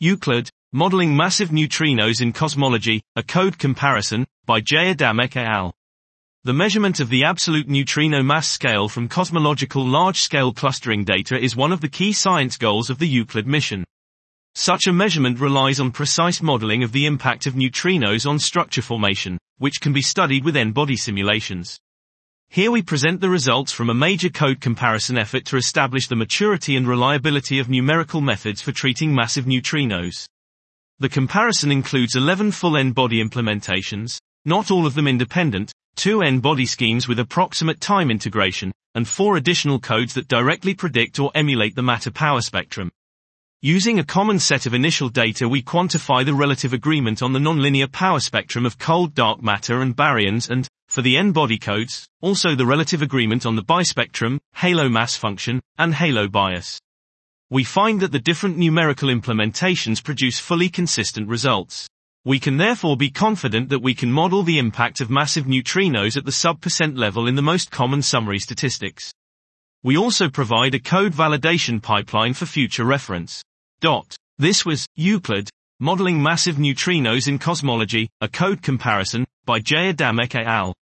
Euclid, Modeling Massive Neutrinos in Cosmology, a Code Comparison, by J. Adamek et al. The measurement of the absolute neutrino mass scale from cosmological large-scale clustering data is one of the key science goals of the Euclid mission. Such a measurement relies on precise modeling of the impact of neutrinos on structure formation, which can be studied with n-body simulations. Here we present the results from a major code comparison effort to establish the maturity and reliability of numerical methods for treating massive neutrinos. The comparison includes 11 full n-body implementations, not all of them independent, two n-body schemes with approximate time integration, and four additional codes that directly predict or emulate the matter power spectrum. Using a common set of initial data we quantify the relative agreement on the nonlinear power spectrum of cold dark matter and baryons and, for the n-body codes, also the relative agreement on the bispectrum, halo mass function, and halo bias. We find that the different numerical implementations produce fully consistent results. We can therefore be confident that we can model the impact of massive neutrinos at the sub-percent level in the most common summary statistics. We also provide a code validation pipeline for future reference. Dot. This was Euclid, Modeling Massive Neutrinos in Cosmology, a Code Comparison, by J. Adamek et al.